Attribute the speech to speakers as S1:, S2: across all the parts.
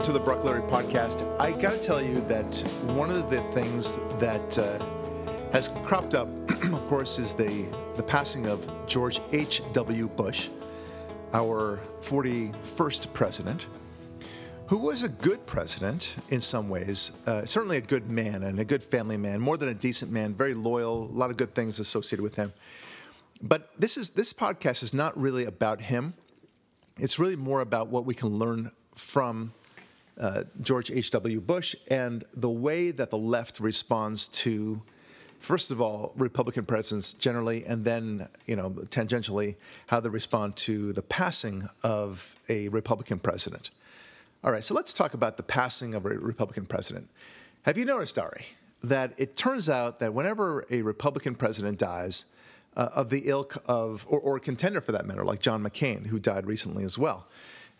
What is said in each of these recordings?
S1: Welcome to the Brock podcast. I got to tell you that one of the things that uh, has cropped up, of course, is the, the passing of George H.W. Bush, our 41st president, who was a good president in some ways, uh, certainly a good man and a good family man, more than a decent man, very loyal, a lot of good things associated with him. But this is this podcast is not really about him. It's really more about what we can learn from uh, George H.W. Bush and the way that the left responds to, first of all, Republican presidents generally, and then, you know, tangentially, how they respond to the passing of a Republican president. All right, so let's talk about the passing of a Republican president. Have you noticed, Ari, that it turns out that whenever a Republican president dies, uh, of the ilk of, or, or, contender for that matter, like John McCain, who died recently as well.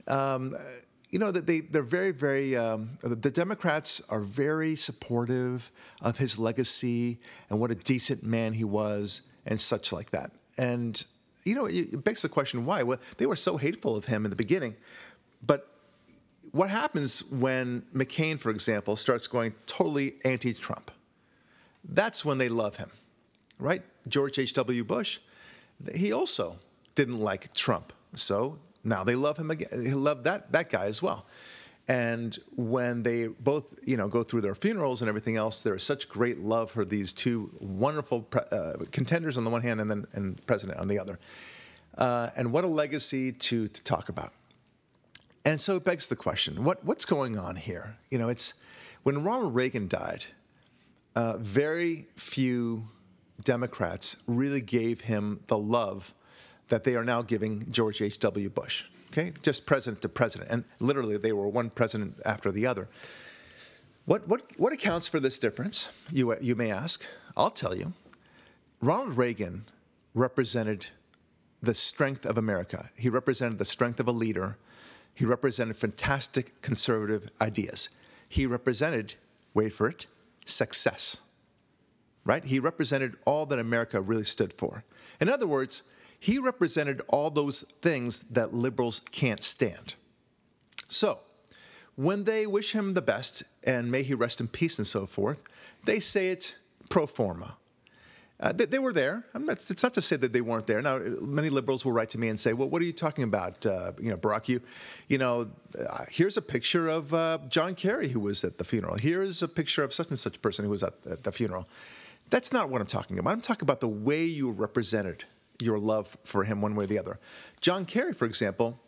S1: Um, you know that they they're very very um, the Democrats are very supportive of his legacy and what a decent man he was and such like that. And you know it begs the question why? Well, they were so hateful of him in the beginning, but what happens when McCain, for example, starts going totally anti-Trump? That's when they love him, right? George H.W. Bush, he also didn't like Trump, so now they love him again. They love that that guy as well. And when they both, you know, go through their funerals and everything else, there is such great love for these two wonderful pre- uh, contenders on the one hand, and then and president on the other. Uh, and what a legacy to to talk about. And so it begs the question: what what's going on here? You know, it's when Ronald Reagan died. Uh, very few Democrats really gave him the love that they are now giving George H.W. Bush. Okay, just president to president, and literally they were one president after the other. What what what accounts for this difference? You you may ask. I'll tell you. Ronald Reagan represented the strength of America. He represented the strength of a leader. He represented fantastic conservative ideas. He represented, wait for it, success. Right? He represented all that America really stood for. In other words, he represented all those things that liberals can't stand. So, when they wish him the best and may he rest in peace and so forth, they say it pro forma. Uh, they, they, were there. Not, it's not to say that they weren't there. Now, many liberals will write to me and say, "Well, what are you talking about? Uh, you know, Barak, you, you know, uh, here's a picture of uh, John Kerry who was at the funeral. Here's a picture of such and such person who was at, at the funeral." That's not what I'm talking about. I'm talking about the way you represented your love for him one way or the other. John Kerry, for example,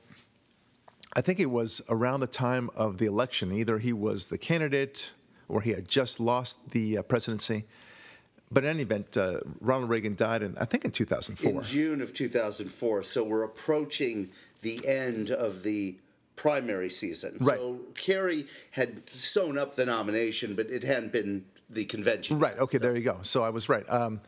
S1: I think it was around the time of the election. Either he was the candidate or he had just lost the uh, presidency. But in any event, uh, Ronald Reagan died in, I think, in 2004.
S2: In June of 2004. So we're approaching the end of the primary season.
S1: Right.
S2: So Kerry had sewn up the nomination, but it hadn't been the convention.
S1: Right. Okay. So. There you go. So I was right. Um,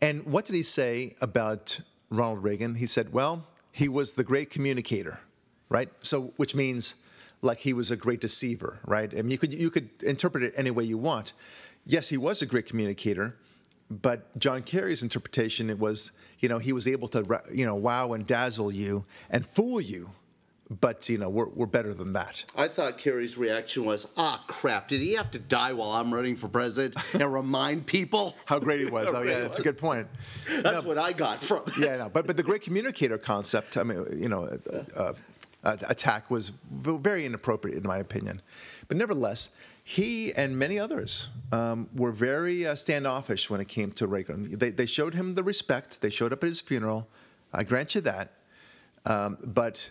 S1: and what did he say about Ronald Reagan? He said, well, he was the great communicator, right? So, which means like he was a great deceiver, right? I mean, you could you could interpret it any way you want. Yes, he was a great communicator, but John Kerry's interpretation it was, you know, he was able to, you know, wow and dazzle you and fool you but you know we're, we're better than that.
S2: I thought Kerry's reaction was, "Ah, crap! Did he have to die while I'm running for president and remind people
S1: how great he was?" oh yeah, that's a good point.
S2: That's no, what I got from. It.
S1: Yeah, no, but but the great communicator concept, I mean, you know, uh, uh, attack was very inappropriate in my opinion, but nevertheless. He and many others um, were very uh, standoffish when it came to Reagan. They, they showed him the respect. They showed up at his funeral. I grant you that. Um, but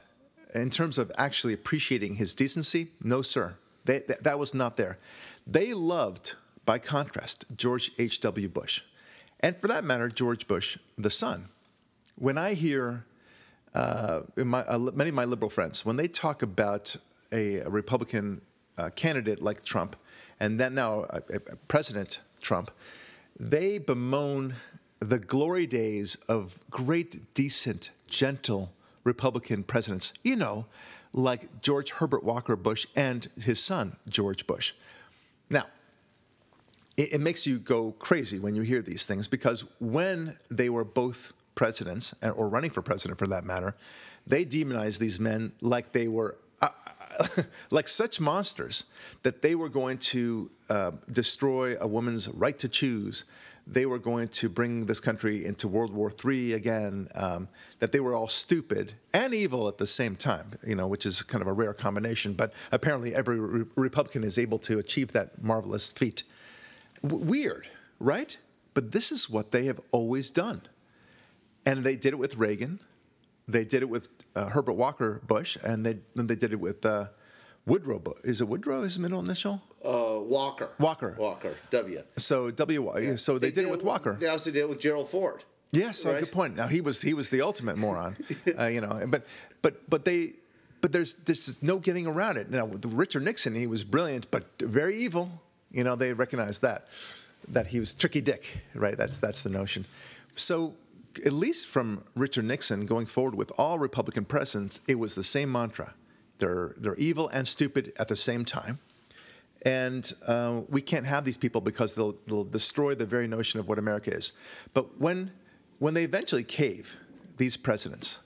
S1: in terms of actually appreciating his decency, no, sir. They, that, that was not there. They loved, by contrast, George H.W. Bush. And for that matter, George Bush, the son. When I hear uh, my, uh, many of my liberal friends, when they talk about a, a Republican uh, candidate like Trump, and then now uh, President Trump, they bemoan the glory days of great, decent, gentle Republican presidents, you know, like George Herbert Walker Bush and his son, George Bush. Now, it, it, makes you go crazy when you hear these things because when they were both presidents, or running for president for that matter, they demonized these men like they were. Uh, like such monsters that they were going to uh, destroy a woman's right to choose. They were going to bring this country into World War III again. Um, that they were all stupid and evil at the same time, you know, which is kind of a rare combination. But apparently, every re- Republican is able to achieve that marvelous feat. W- weird, right? But this is what they have always done, and they did it with Reagan. They did it with uh, Herbert Walker Bush, and they and they did it with uh, Woodrow. Bu- Is it Woodrow? His middle initial?
S2: Uh, Walker.
S1: Walker.
S2: Walker. W.
S1: So W. So they, did it with Walker.
S2: They also did it with Gerald Ford.
S1: Yes, oh,
S2: Right.
S1: good point. Now he was he was the ultimate moron, uh, you know. But but but they but there's there's no getting around it. Now with Richard Nixon, he was brilliant but very evil. You know, they recognized that that he was tricky dick, right? That's that's the notion. So at least from Richard Nixon going forward with all Republican presidents, it was the same mantra: they're they're evil and stupid at the same time. And uh, we can't have these people because they'll, they'll destroy the very notion of what America is. But when, when they eventually cave, these presidents,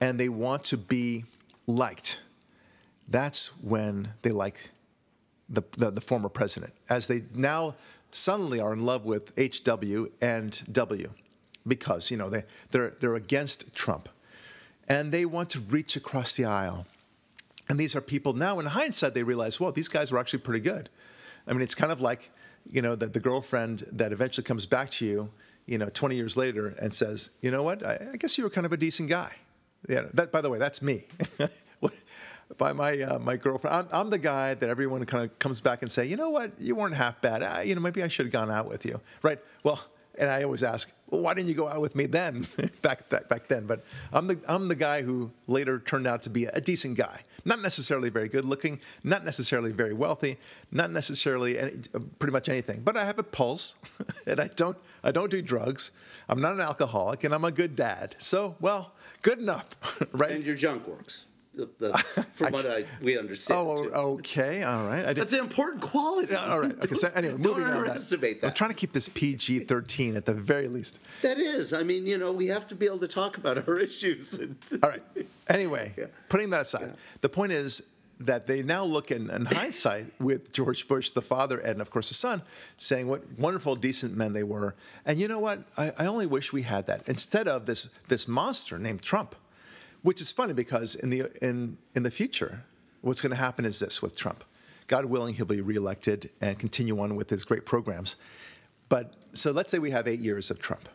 S1: and they want to be liked, that's when they like the, the, the former president, as they now suddenly are in love with HW and W because, you know, they, they're, they're against Trump. And they want to reach across the aisle and these are people now, in hindsight, they realize, well, these guys were actually pretty good. I mean, it's kind of like, you know, that the girlfriend that eventually comes back to you, you know, 20 years later and says, you know what, I, I guess you were kind of a decent guy. Yeah, that, by the way, that's me. by my uh, my girlfriend, I'm, I'm the guy that everyone kind of comes back and say, you know what, you weren't half bad. Ah, you know, maybe I should have gone out with you, right? Well, and I always ask, well, why didn't you go out with me then, back, back back then? But I'm the I'm the guy who later turned out to be a decent guy, not necessarily very good looking, not necessarily very wealthy, not necessarily any, pretty much anything. But I have a pulse, and I don't I don't do drugs. I'm not an alcoholic, and I'm a good dad. So well, good enough, right?
S2: And your junk works. From what I, we understand.
S1: Oh,
S2: too.
S1: okay, all right. I did,
S2: That's an important quality.
S1: all right. Okay, so anyway,
S2: Don't
S1: moving on.
S2: underestimate
S1: I'm trying to keep this PG-13 at the very least.
S2: That is. I mean, you know, we have to be able to talk about our issues. And,
S1: All right. Anyway,
S2: Yeah.
S1: putting that aside, the point is that they now look in, in hindsight with George Bush, the father, and of course the son, saying what wonderful, decent men they were. And you know what? I, I only wish we had that instead of this this monster named Trump, which is funny because in the in in the future, what's going to happen is this with Trump. God willing, he'll be reelected and continue on with his great programs. But so let's say we have eight years of Trump.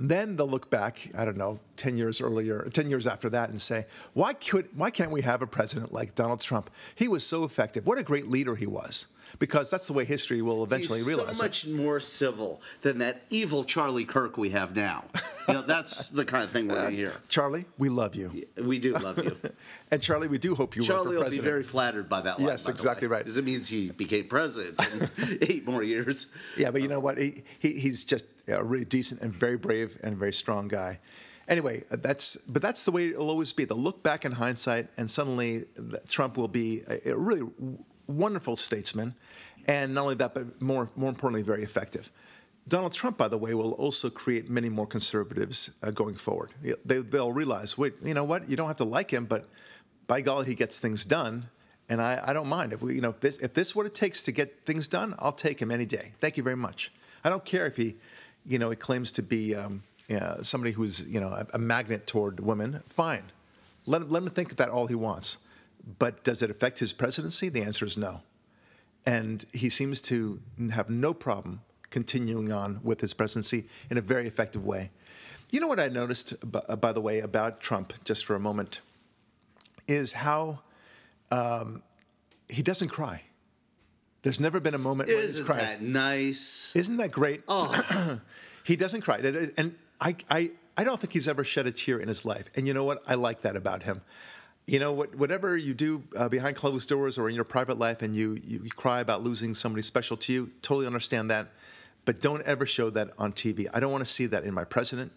S1: Then they'll look back, I don't know, 10 years earlier, 10 years after that, and say, why, could, why can't we have a president like Donald Trump? He was so effective. What a great leader he was. Because that's the way history will eventually
S2: He's
S1: realize
S2: so
S1: it.
S2: much more civil than that evil Charlie Kirk we have now. You know, that's the kind of thing we're going to hear.
S1: Charlie, we love you.
S2: We do love you.
S1: And Charlie, we do hope you
S2: Charlie will be very flattered by that line.
S1: Yes,
S2: by the
S1: exactly right.
S2: Because it means he became president in eight more years.
S1: Yeah, but you know what? He, he he's just a really decent and very brave and very strong guy. Anyway, uh, that's but that's the way it'll always be. They'll look back in hindsight, and suddenly Trump will be a, a really wonderful statesman, and not only that, but more more importantly, very effective. Donald Trump, by the way, will also create many more conservatives uh, going forward. They, they'll realize, wait, you know what? You don't have to like him, but by golly, he gets things done, and I, I don't mind if we, you know, if this, if this is what it takes to get things done, I'll take him any day. Thank you very much. I don't care if he, you know, he claims to be um, yeah, somebody who's, you know, a, a magnet toward women. Fine, let let him think that all he wants. But does it affect his presidency? The answer is no. And he seems to have no problem continuing on with his presidency in a very effective way. You know what I noticed, b- by the way, about Trump, just for a moment, is how um, he doesn't cry. There's never been a moment where he's cried.
S2: Isn't that nice?
S1: Isn't that great?
S2: Oh,
S1: He doesn't cry. And I, I, I don't think he's ever shed a tear in his life. And you know what? I like that about him. You know, what, whatever you do uh, behind closed doors or in your private life and you, you, cry about losing somebody special to you, totally understand that. But don't ever show that on TV. I don't want to see that in my president.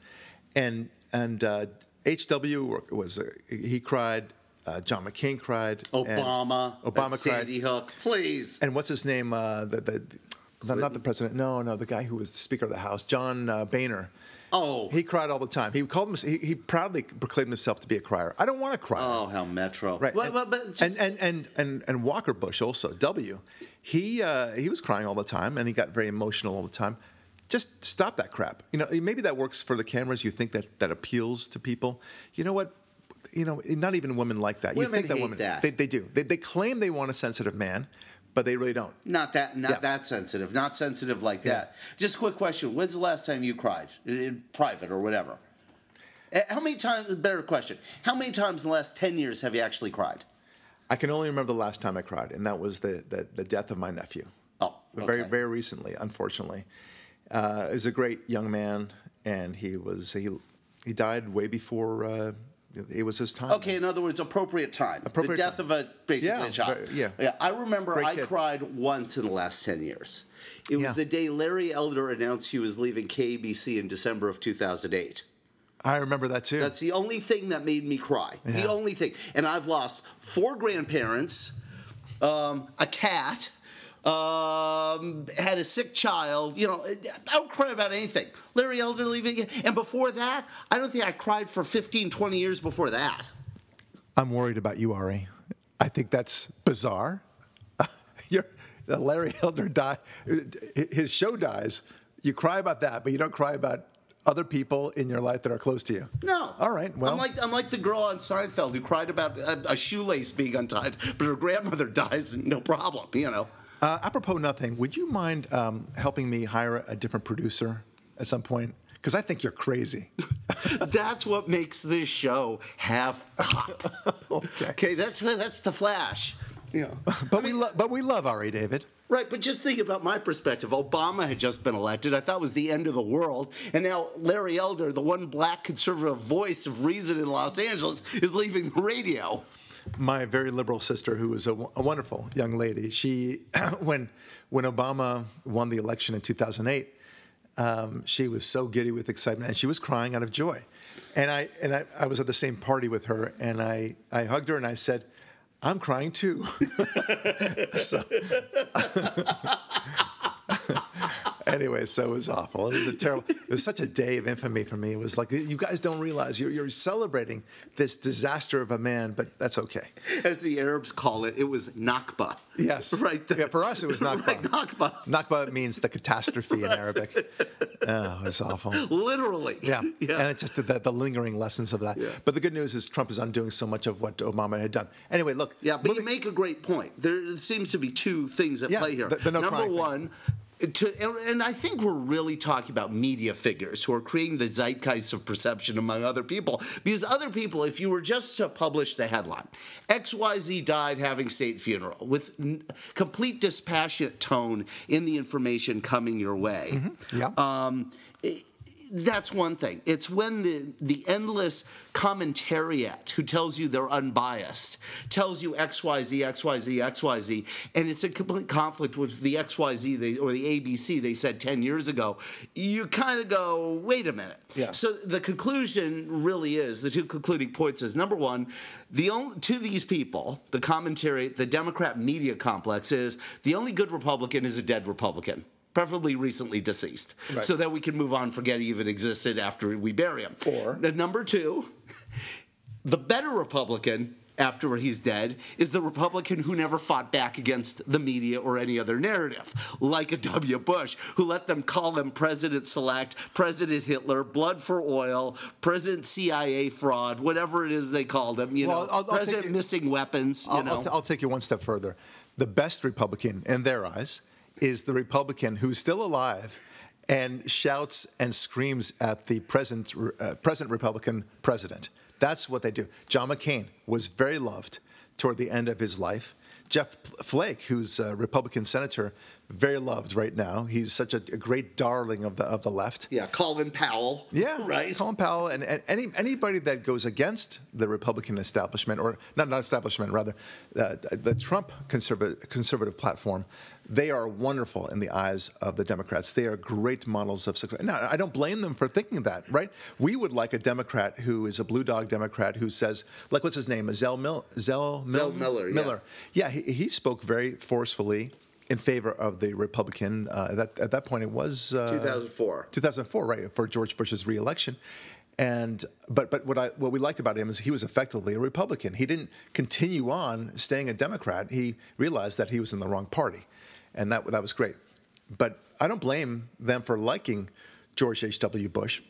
S1: And, and uh, HW was, uh, he cried. Uh, John McCain cried.
S2: Obama.
S1: Obama cried.
S2: Sandy Hook. Please.
S1: And what's his name? Uh, the, the, the not the president. No, no, the guy who was the Speaker of the House, John uh, Boehner.
S2: Oh.
S1: he cried all the time. He called him. He, he proudly proclaimed himself to be a crier. I don't want to cry.
S2: Oh, how Metro.
S1: Right.
S2: Well,
S1: and,
S2: but, but
S1: and,
S2: just-
S1: and and and and Walker Bush also W. He uh, he was crying all the time and he got very emotional all the time. Just stop that crap. You know, maybe that works for the cameras. You think that that appeals to people. You know what? You know, not even women like that. you
S2: Women
S1: think that
S2: hate
S1: women
S2: that.
S1: They, they do. They, they claim they want a sensitive man, but they really don't.
S2: Not that, not
S1: Yeah.
S2: that sensitive. Not sensitive like that. Just a quick question: When's the last time you cried in, private or whatever? Eh, How many times? Better question: How many times in the last ten years have you actually cried?
S1: I can only remember the last time I cried, and that was the the, the death of my nephew.
S2: Oh,
S1: very
S2: okay.
S1: very recently, unfortunately. Uh, he was a great young man, and he was he he died way before uh, it was his time.
S2: Okay, in other words, appropriate time.
S1: Appropriate
S2: the death
S1: time.
S2: of a basically
S1: Yeah,
S2: a child.
S1: yeah.
S2: yeah. I remember
S1: Great
S2: I
S1: kid.
S2: cried once in the last ten years. It was
S1: Yeah.
S2: the day Larry Elder announced he was leaving KABC in December of 2008.
S1: I remember that too.
S2: That's the only thing that made me cry. The only thing. And I've lost four grandparents, um, a cat, um, had a sick child. You know, I don't cry about anything. Larry Elder leaving. And before that, I don't think I cried for 15, 20 years before that.
S1: I'm worried about you, Ari. I think that's bizarre. You're, Larry Elder die. His show dies. You cry about that, but you don't cry about other people in your life that are close to you.
S2: No.
S1: All right. Well,
S2: I'm like I'm like the girl on Seinfeld who cried about a, a shoelace being untied, but her grandmother dies, and no problem. You know.
S1: Uh, apropos nothing, would you mind um, helping me hire a different producer at some point? Because I think you're crazy.
S2: That's what makes this show half hop.
S1: okay.
S2: Okay, that's that's the Flash. Yeah.
S1: But we love, but we love Ari David.
S2: Right, but just think about my perspective. Obama had just been elected. I thought it was the end of the world. And now Larry Elder, the one black conservative voice of reason in Los Angeles, is leaving the radio.
S1: My very liberal sister, who was a, a wonderful young lady, she when when Obama won the election in 2008, um, she was so giddy with excitement and she was crying out of joy. And I and I, I was at the same party with her, and I I hugged her and I said. I'm crying too. so, anyway, so it was awful. It was a terrible. It was such a day of infamy for me. It was like you guys don't realize you're, you're celebrating this disaster of a man, but that's okay.
S2: As the Arabs call it, it was Nakba.
S1: Yes.
S2: Right.
S1: Yeah, for us, it was Nakba.
S2: Right, Nakba.
S1: Nakba means the catastrophe in Arabic. Oh, it's awful.
S2: Literally.
S1: Yeah.
S2: Yeah.
S1: And it's just the, the lingering lessons of that.
S2: Yeah.
S1: But the good news is Trump is undoing so much of what Obama had done. Anyway, look.
S2: Yeah, but you make a great point. There seems to be two things at
S1: Yeah,
S2: play here.
S1: the- the no
S2: Number
S1: one, thing.
S2: To, and, I think we're really talking about media figures who are creating the zeitgeist of perception among other people. Because other people, if you were just to publish the headline, XYZ died having state funeral with n- complete dispassionate tone in the information coming your way.
S1: Yeah.
S2: Um, that's one thing. It's when the the endless commentariat who tells you they're unbiased tells you XYZ, XYZ, XYZ, and it's a complete conflict with the XYZ they, or the ABC they said 10 years ago. You kind of go, wait a minute.
S1: Yeah.
S2: So the conclusion really is the two concluding points is number one, the only to these people, the commentary, the Democrat media complex is the only good Republican is a dead Republican. Preferably recently deceased,
S1: Right.
S2: so that we can move on, forget he even existed after we bury him.
S1: Or-
S2: And number two, the better Republican after he's dead is the Republican who never fought back against the media or any other narrative, like a W. Bush, who let them call him President Select, President Hitler, Blood for Oil, President CIA fraud, whatever it is they called him. You
S1: Well,
S2: know,
S1: I'll- I'll
S2: President
S1: you-
S2: missing weapons. You
S1: I'll,
S2: know,
S1: I'll, t- I'll take you one step further. The best Republican in their eyes is the Republican who's still alive and shouts and screams at the present, uh, present Republican president. That's what they do. John McCain was very loved toward the end of his life. Jeff Flake, who's a Republican senator, very loved right now. He's such a, a great darling of the of the left.
S2: yeah, Colin Powell.
S1: Yeah,
S2: right.
S1: Colin Powell and, and any anybody that goes against the Republican establishment, or not not establishment, rather, uh, the Trump conservative conservative platform, they are wonderful in the eyes of the Democrats. They are great models of success. Now, I don't blame them for thinking that, right? We would like a Democrat who is a blue dog Democrat who says, like, what's his name, Zell Mill, Zell,
S2: Zell Miller, yeah.
S1: Yeah, he, he spoke very forcefully in favor of the Republican. Uh, that, at that point, it was uh,
S2: 2004.
S1: 2004, right, for George Bush's reelection. And but but what I what we liked about him is he was effectively a Republican. He didn't continue on staying a Democrat. He realized that he was in the wrong party, and that that was great. But I don't blame them for liking George H. W. Bush.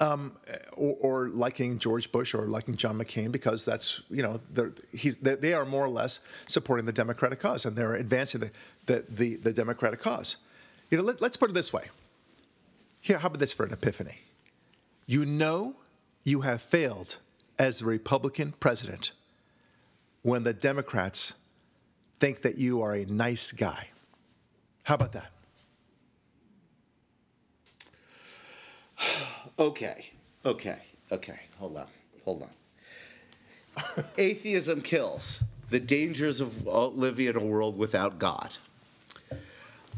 S1: Um, or, or, liking George Bush or liking John McCain because that's you know he's they are more or less supporting the Democratic cause and they're advancing the the, the, the Democratic cause. You know, let, let's put it this way. Here, how about this for an epiphany? You know you have failed as a Republican president when the Democrats think that you are a nice guy. How about that?
S2: Okay, okay, okay. Hold on, hold on. Atheism kills. The dangers of living in a world without God.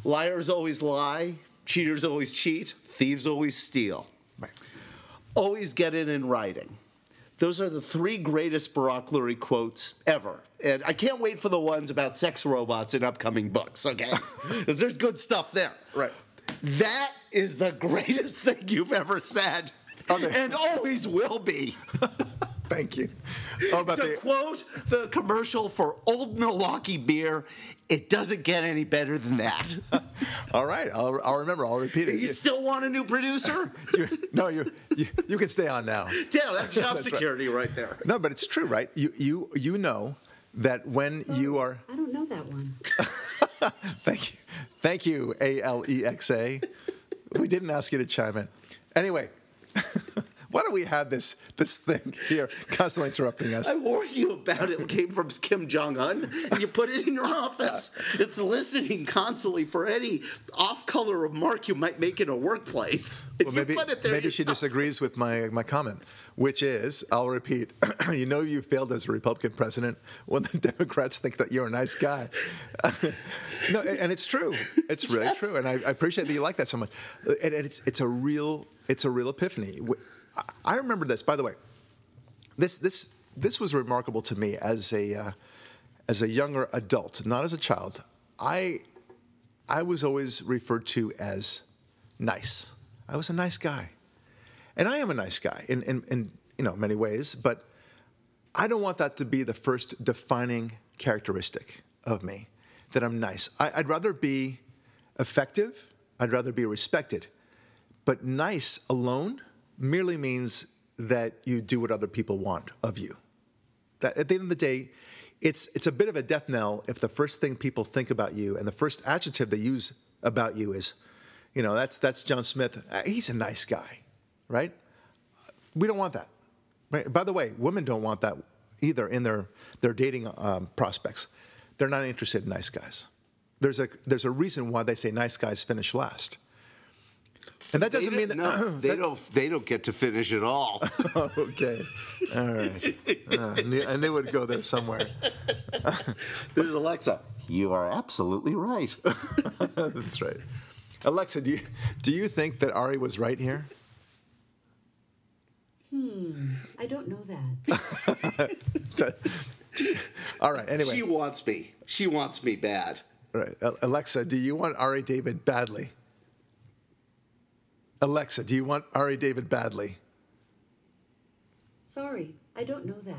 S2: Liars always lie. Cheaters always cheat. Thieves always steal. Right. Always get it in writing. Those are the three greatest Barak Lurie quotes ever. And I can't wait for the ones about sex robots in upcoming books, okay? Because there's good stuff there.
S1: Right.
S2: That is the greatest thing you've ever said. Okay. And always will be.
S1: Thank you.
S2: Oh, to the... quote the commercial for Old Milwaukee beer, it doesn't get any better than that.
S1: All right, I'll, I'll, remember. I'll repeat it.
S2: You still want a new producer?
S1: you, no, you, you you can stay on now.
S2: Yeah, that's job that's security right. right. there.
S1: No, but it's true, right? You you you know that when
S3: Sorry,
S1: you are.
S3: I don't know that one.
S1: Thank you, thank you, A L E X A. We didn't ask you to chime in. Anyway. Why do we have this this thing here constantly interrupting us?
S2: I warned you about it. It came from Kim Jong Un, and you put it in your office. It's listening constantly for any off-color remark you might make in a workplace.
S1: Well, maybe maybe she disagrees with my my comment, which is I'll repeat. you know you failed as a Republican president when the Democrats think that you're a nice guy. no, and it's true. It's really yes. true, and I, I, appreciate that you like that so much. And, and it's it's a real it's a real epiphany I remember this, by the way. This this this was remarkable to me as a uh, as a younger adult, not as a child. I I was always referred to as nice. I was a nice guy, and I am a nice guy in in, in you know many ways. But I don't want that to be the first defining characteristic of me. That I'm nice. I, I'd rather be effective. I'd rather be respected. But nice alone merely means that you do what other people want of you. That at the end of the day, it's it's a bit of a death knell if the first thing people think about you and the first adjective they use about you is, you know, that's that's John Smith. Uh, he's a nice guy, right? We don't want that. Right? By the way, women don't want that either in their their dating um, prospects. They're not interested in nice guys. There's a there's a reason why they say nice guys finish last. And that doesn't mean that
S2: no, they that, don't. They don't get to finish at all.
S1: okay, all right. Uh, and they would go there somewhere.
S2: this is Alexa. You are absolutely right.
S1: That's right. Alexa, do you do you think that Ari was right here?
S3: Hmm. I don't know that.
S1: all right. Anyway,
S2: she wants me. She wants me bad.
S1: Right, Alexa, do you want Ari David badly? Alexa, do you want Ari David badly?
S3: Sorry, I don't know that.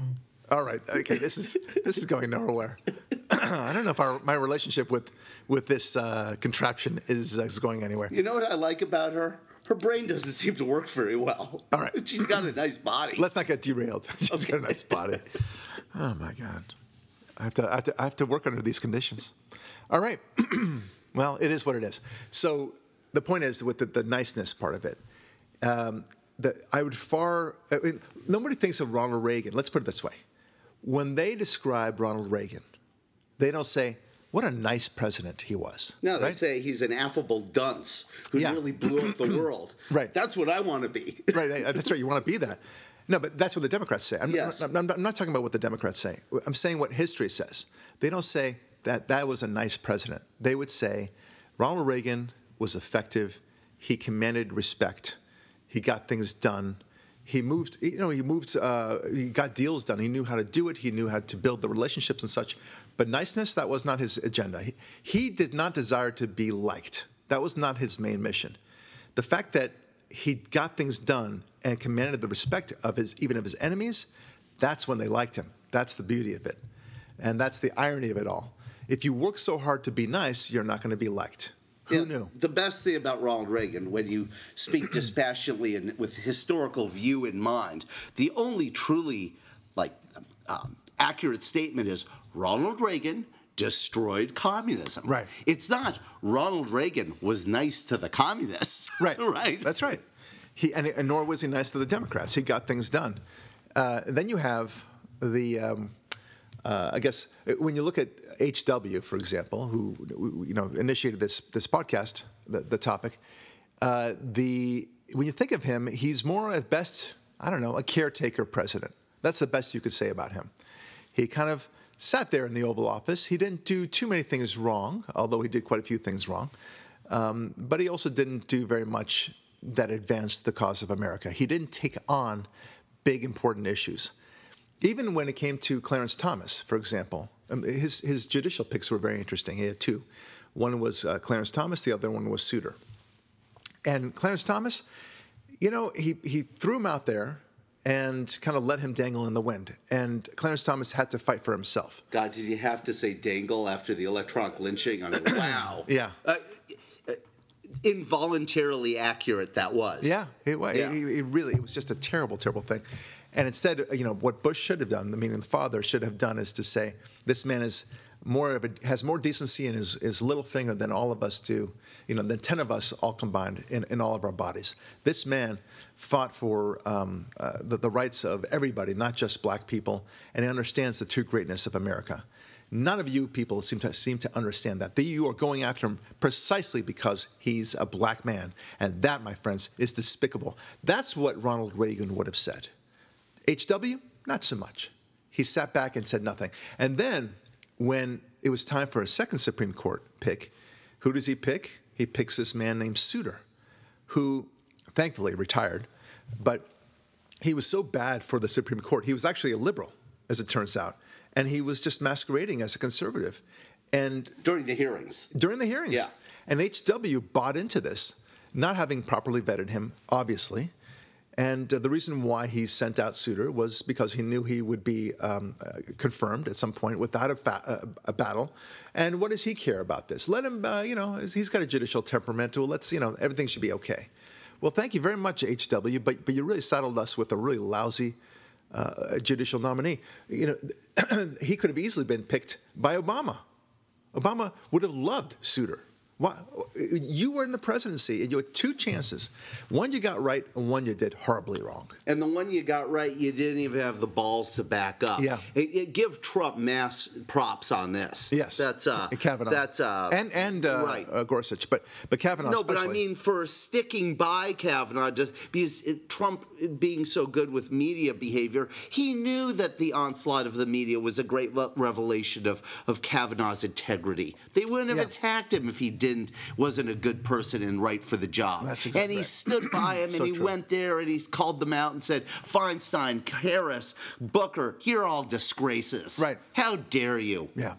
S1: All right. Okay. This is this is going nowhere. I don't know if our, my relationship with with this uh, contraption is, uh, is going anywhere.
S2: You know what I like about her? Her brain doesn't seem to work very well.
S1: All right.
S2: She's got a nice body.
S1: Let's not get derailed. She's okay. got a nice body. Oh my God. I have to I have to I have to work under these conditions. All right. well, it is what it is. So the point is with the, the niceness part of it. Um, I would far. I mean, nobody thinks of Ronald Reagan. Let's put it this way: when they describe Ronald Reagan, they don't say what a nice president he was.
S2: No, they right? say he's an affable dunce who yeah. really blew up the world.
S1: right.
S2: That's what I want to be.
S1: right. That's right. You want to be that. No, but that's what the Democrats say. I'm,
S2: yes.
S1: I'm, I'm, I'm not talking about what the Democrats say. I'm saying what history says. They don't say that that was a nice president. They would say Ronald Reagan was effective. He commanded respect. He got things done. He moved, you know, he moved, uh, he got deals done. He knew how to do it. He knew how to build the relationships and such. But niceness, that was not his agenda. He, he did not desire to be liked. That was not his main mission. The fact that he got things done and commanded the respect of his, even of his enemies, that's when they liked him. That's the beauty of it. And that's the irony of it all. If you work so hard to be nice, you're not going to be liked. Who knew?
S2: The best thing about Ronald Reagan, when you speak dispassionately and with historical view in mind, the only truly like um, accurate statement is Ronald Reagan destroyed communism.
S1: Right.
S2: It's not Ronald Reagan was nice to the communists.
S1: Right.
S2: right.
S1: That's right. He and, and nor was he nice to the Democrats. He got things done. Uh, then you have the, um, uh, I guess, when you look at H.W. for example, who you know initiated this this podcast, the, the topic. Uh, the when you think of him, he's more at best, I don't know, a caretaker president. That's the best you could say about him. He kind of sat there in the Oval Office. He didn't do too many things wrong, although he did quite a few things wrong. Um, but he also didn't do very much that advanced the cause of America. He didn't take on big, important issues. Even when it came to Clarence Thomas, for example, um, his, his judicial picks were very interesting. He had two. One was uh, Clarence Thomas, the other one was Souter. And Clarence Thomas, you know, he, he threw him out there and kind of let him dangle in the wind. And Clarence Thomas had to fight for himself.
S2: God, did you have to say dangle after the electronic lynching? I mean, wow.
S1: Yeah.
S2: Uh, uh, involuntarily accurate that was.
S1: Yeah, it, was.
S2: Yeah.
S1: It, it really it was just a terrible, terrible thing. And instead, you know, what Bush should have done, meaning the father should have done, is to say this man is more of a has more decency in his, his little finger than all of us do, you know, than ten of us all combined in, in all of our bodies. This man fought for um, uh, the, the rights of everybody, not just black people, and he understands the true greatness of America. None of you people seem to seem to understand that. That you are going after him precisely because he's a black man, and that, my friends, is despicable. That's what Ronald Reagan would have said. H.W. Not so much. He sat back and said nothing. And then, when it was time for a second Supreme Court pick, who does he pick? He picks this man named Souter, who thankfully retired, but he was so bad for the Supreme Court. He was actually a liberal, as it turns out, and he was just masquerading as a conservative. And
S2: During the hearings.
S1: during the hearings,
S2: Yeah.
S1: and H.W. bought into this, not having properly vetted him, obviously. And uh, the reason why he sent out Souter was because he knew he would be um, uh, confirmed at some point without a, fa- uh, a battle. And what does he care about this? Let him, uh, you know, he's got a judicial temperament. Well, let's, you know, everything should be okay. Well, thank you very much, H.W., but, but you really saddled us with a really lousy uh, judicial nominee. You know, he could have easily been picked by Obama. Obama would have loved Souter. Why, you were in the presidency and you had two chances. One you got right, and one you did horribly wrong.
S2: And the one you got right, you didn't even have the balls to back up.
S1: Yeah.
S2: It, it- give Trump mass props on this.
S1: Yes,
S2: That's uh.
S1: Kavanaugh.
S2: That's uh.
S1: and and uh,
S2: right.
S1: uh, Gorsuch, but but Kavanaugh.
S2: No, but I mean, for sticking by Kavanaugh, just because it, Trump being so good with media behavior, he knew that the onslaught of the media was a great revelation of, of Kavanaugh's integrity. They wouldn't have
S1: Yeah.
S2: attacked him if he didn't wasn't a good person and right for the job.
S1: That's
S2: and he
S1: right.
S2: stood by him,
S1: So
S2: and he
S1: true.
S2: went there and he's called them out and said, "Feinstein, Harris, Booker, you're all disgraces.
S1: Right.
S2: How dare you?"
S1: yeah.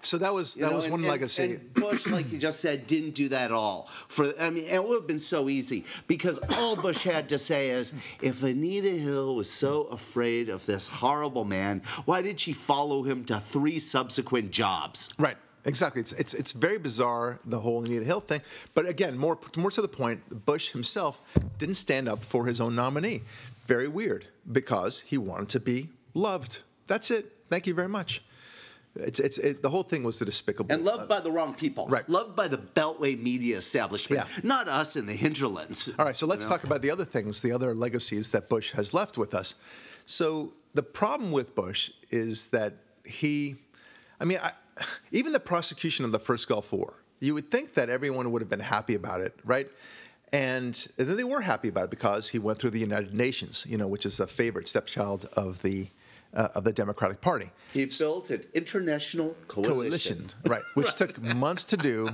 S1: So that was
S2: You
S1: that
S2: know,
S1: was
S2: and-
S1: one
S2: and-
S1: legacy.
S2: And Bush, like you just said, didn't do that at all. For I mean, it would have been so easy because all Bush had to say is, if Anita Hill was so afraid of this horrible man, why did she follow him to three subsequent jobs?
S1: Right. Exactly. It's, it's it's very bizarre the whole Anita Hill thing. But again, more more to the point, Bush himself didn't stand up for his own nominee. Very weird because he wanted to be loved. That's it. Thank you very much. It's it's it, the whole thing was the despicable.
S2: And loved by the wrong people.
S1: Right.
S2: Loved by the Beltway media establishment.
S1: Yeah.
S2: Not us in the hinterlands.
S1: All right, so let's
S2: You know?
S1: talk about the other things, the other legacies that Bush has left with us. So the problem with Bush is that he, I mean, I, even the prosecution of the first Gulf War, you would think that everyone would have been happy about it, right? And then they were happy about it because he went through the United Nations, you know, which is a favorite stepchild of the uh, of the Democratic Party.
S2: He built an international coalition.
S1: Coalition, right? Which took months to do.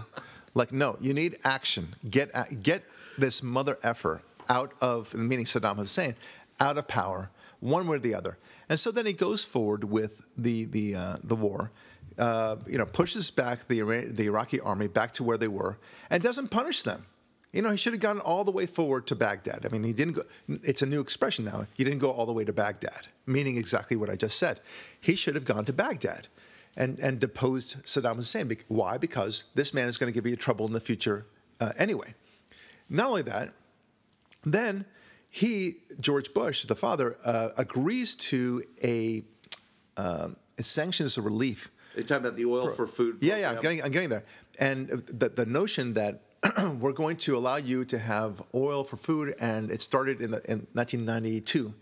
S1: Like, no, you need action. Get get this mother effer out of, the meaning Saddam Hussein, out of power, one way or the other. And so then he goes forward with the the uh, the war. Uh, you know, pushes back the the Iraqi army back to where they were, and doesn't punish them. You know, he should have gone all the way forward to Baghdad. I mean, he didn't go. It's a new expression now. He didn't go all the way to Baghdad, meaning exactly what I just said. He should have gone to Baghdad, and and deposed Saddam Hussein. Why? Because this man is going to give you trouble in the future uh, anyway. Not only that, then he, George Bush, the father, uh, agrees to a, um, a sanctions relief.
S2: Are you talking about the oil for food?
S1: Yeah, yeah, I'm getting, I'm getting there. And the, the notion that we're going to allow you to have oil for food, and it started in, the, in 1992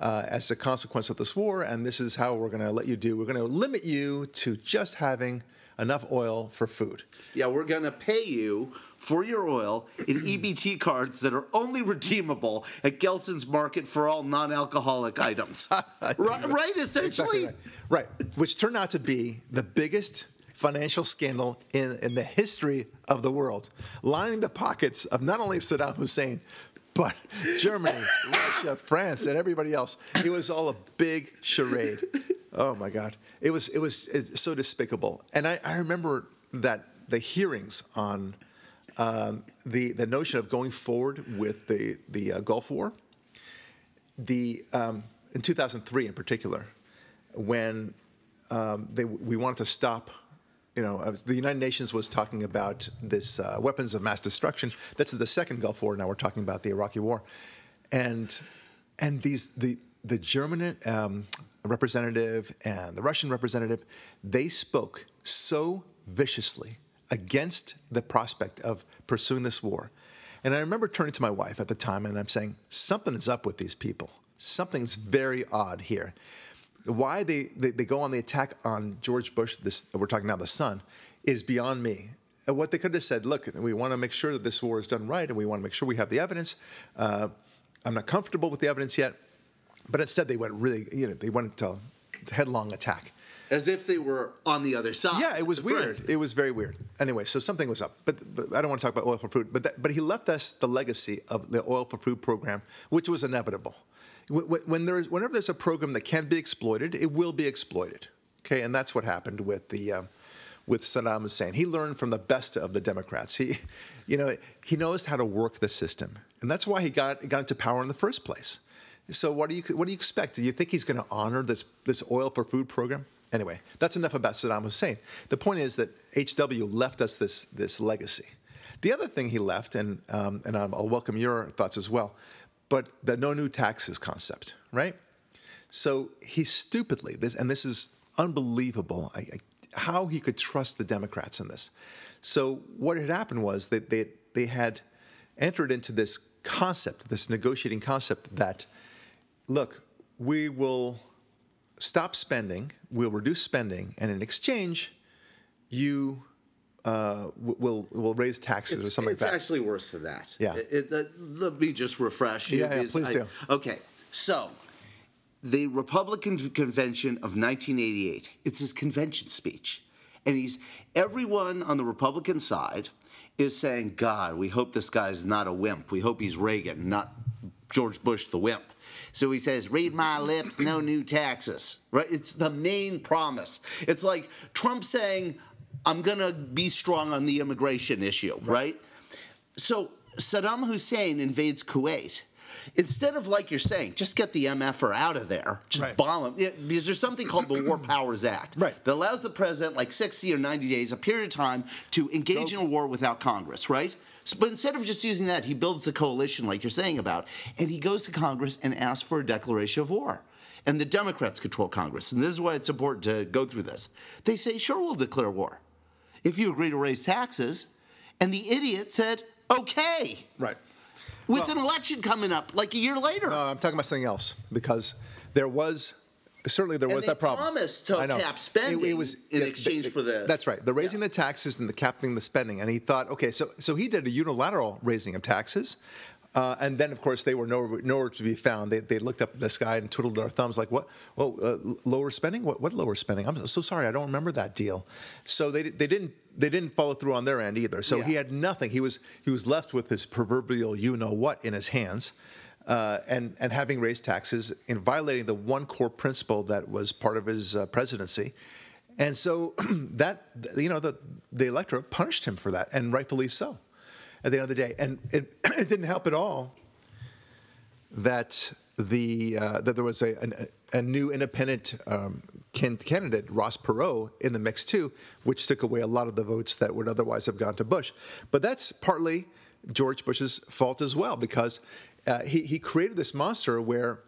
S1: uh, as a consequence of this war, and this is how we're going to let you do. We're going to limit you to just having enough oil for food.
S2: Yeah, we're going to pay you for your oil in EBT cards that are only redeemable at Gelson's Market for all non-alcoholic items. right, right, essentially.
S1: Exactly right. Right, which turned out to be the biggest financial scandal in, in the history of the world, lining the pockets of not only Saddam Hussein, but Germany, Russia, France, and everybody else. It was all a big charade. Oh my God, it was it was so despicable. And I, I remember that the hearings on um, the the notion of going forward with the the uh, Gulf War, the um, in 2003 in particular, when um, they, we wanted to stop. You know, uh, the United Nations was talking about this uh, weapons of mass destruction. That's the second Gulf War. Now we're talking about the Iraqi War, and and these the the German um, representative and the Russian representative, they spoke so viciously against the prospect of pursuing this war. And I remember turning to my wife at the time and I'm saying, something is up with these people. Something's very odd here. Why they, they, they go on the attack on George Bush, this, we're talking now the son, is beyond me. And what they could have said, look, we want to make sure that this war is done right and we want to make sure we have the evidence. Uh, I'm not comfortable with the evidence yet. But instead, they went really, you know, they went to headlong attack.
S2: As if they were on the other side.
S1: Yeah, it was weird.
S2: Correct.
S1: It was very weird. Anyway, so something was up. But, but I don't want to talk about oil for food. But that, but he left us the legacy of the oil for food program, which was inevitable. When, when there's whenever there's a program that can be exploited, it will be exploited. Okay, and that's what happened with the. Uh, with Saddam Hussein, he learned from the best of the Democrats. He, you know, he knows how to work the system, and that's why he got got into power in the first place. So what do you what do you expect? Do you think he's going to honor this this oil for food program? Anyway, that's enough about Saddam Hussein. The point is that HW left us this this legacy. The other thing he left, and um, and I'll welcome your thoughts as well, but the no new taxes concept, right? So he stupidly this, and this is unbelievable. I, I, how he could trust the Democrats in this. So what had happened was that they they had entered into this concept, this negotiating concept that look, we will stop spending, we'll reduce spending, and in exchange, you uh, will will raise taxes or something
S2: it's
S1: like that.
S2: It's actually worse than that.
S1: Yeah.
S2: It- it- let- let me just refresh you.
S1: Yeah, yeah, please
S2: I-
S1: do.
S2: Okay, so the Republican convention of 1988. It's his convention speech, and he's everyone on the Republican side is saying, "God, we hope this guy's not a wimp. We hope he's Reagan, not George Bush, the wimp." So he says, "Read my lips, no new taxes." Right? It's the main promise. It's like Trump saying, "I'm gonna be strong on the immigration issue." right? So Saddam Hussein invades Kuwait. Instead of like you're saying, just get the MFer out of there, just
S1: Right.
S2: bomb him. Yeah, because there's something called the War Powers Act
S1: Right.
S2: that allows the president like 60 or 90 days, a period of time, to engage in a war without Congress, right? But instead of just using that, he builds a coalition like you're saying about, and he goes to Congress and asks for a declaration of war. And the Democrats control Congress, and this is why it's important to go through this. They say, sure, we'll declare war if you agree to raise taxes. And the idiot said, okay,
S1: Right.
S2: with an election coming up like a year later.
S1: No, I'm talking about something else because there was certainly there
S2: And
S1: was that problem.
S2: promised to
S1: I know.
S2: cap spending in exchange for the-
S1: That's right. The raising the taxes and the capping the spending, and he thought, okay, so so he did a unilateral raising of taxes. Uh, and then, of course, they were nowhere, nowhere to be found. They, they looked up at the sky and twiddled their thumbs, like, "What? Well, uh, lower spending? What? What lower spending? I'm so sorry, I don't remember that deal." So they, they didn't they didn't follow through on their end either. So he had nothing. He was he was left with his proverbial you know what in his hands. Uh, and and having raised taxes and violating the one core principle that was part of his uh, presidency. And so that you know the the electorate punished him for that, and rightfully so. At the end of the day, and it, it didn't help at all that the uh, that there was a, a, a new independent um, candidate Ross Perot in the mix too, which took away a lot of the votes that would otherwise have gone to Bush. But that's partly George Bush's fault as well because uh, he he created this monster where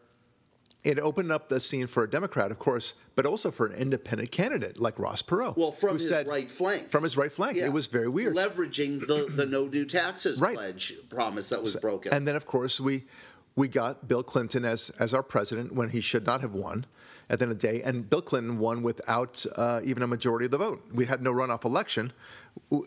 S1: it opened up the scene for a Democrat, of course, but also for an independent candidate like Ross Perot.
S2: Well, from his
S1: said-
S2: right flank.
S1: From his right flank.
S2: Yeah.
S1: It was very weird.
S2: Leveraging the, the no new taxes
S1: Right.
S2: pledge promise that was broken.
S1: And then, of course, we we got Bill Clinton as as our president when he should not have won at the end of the day. And Bill Clinton won without uh, even a majority of the vote. We had no runoff election.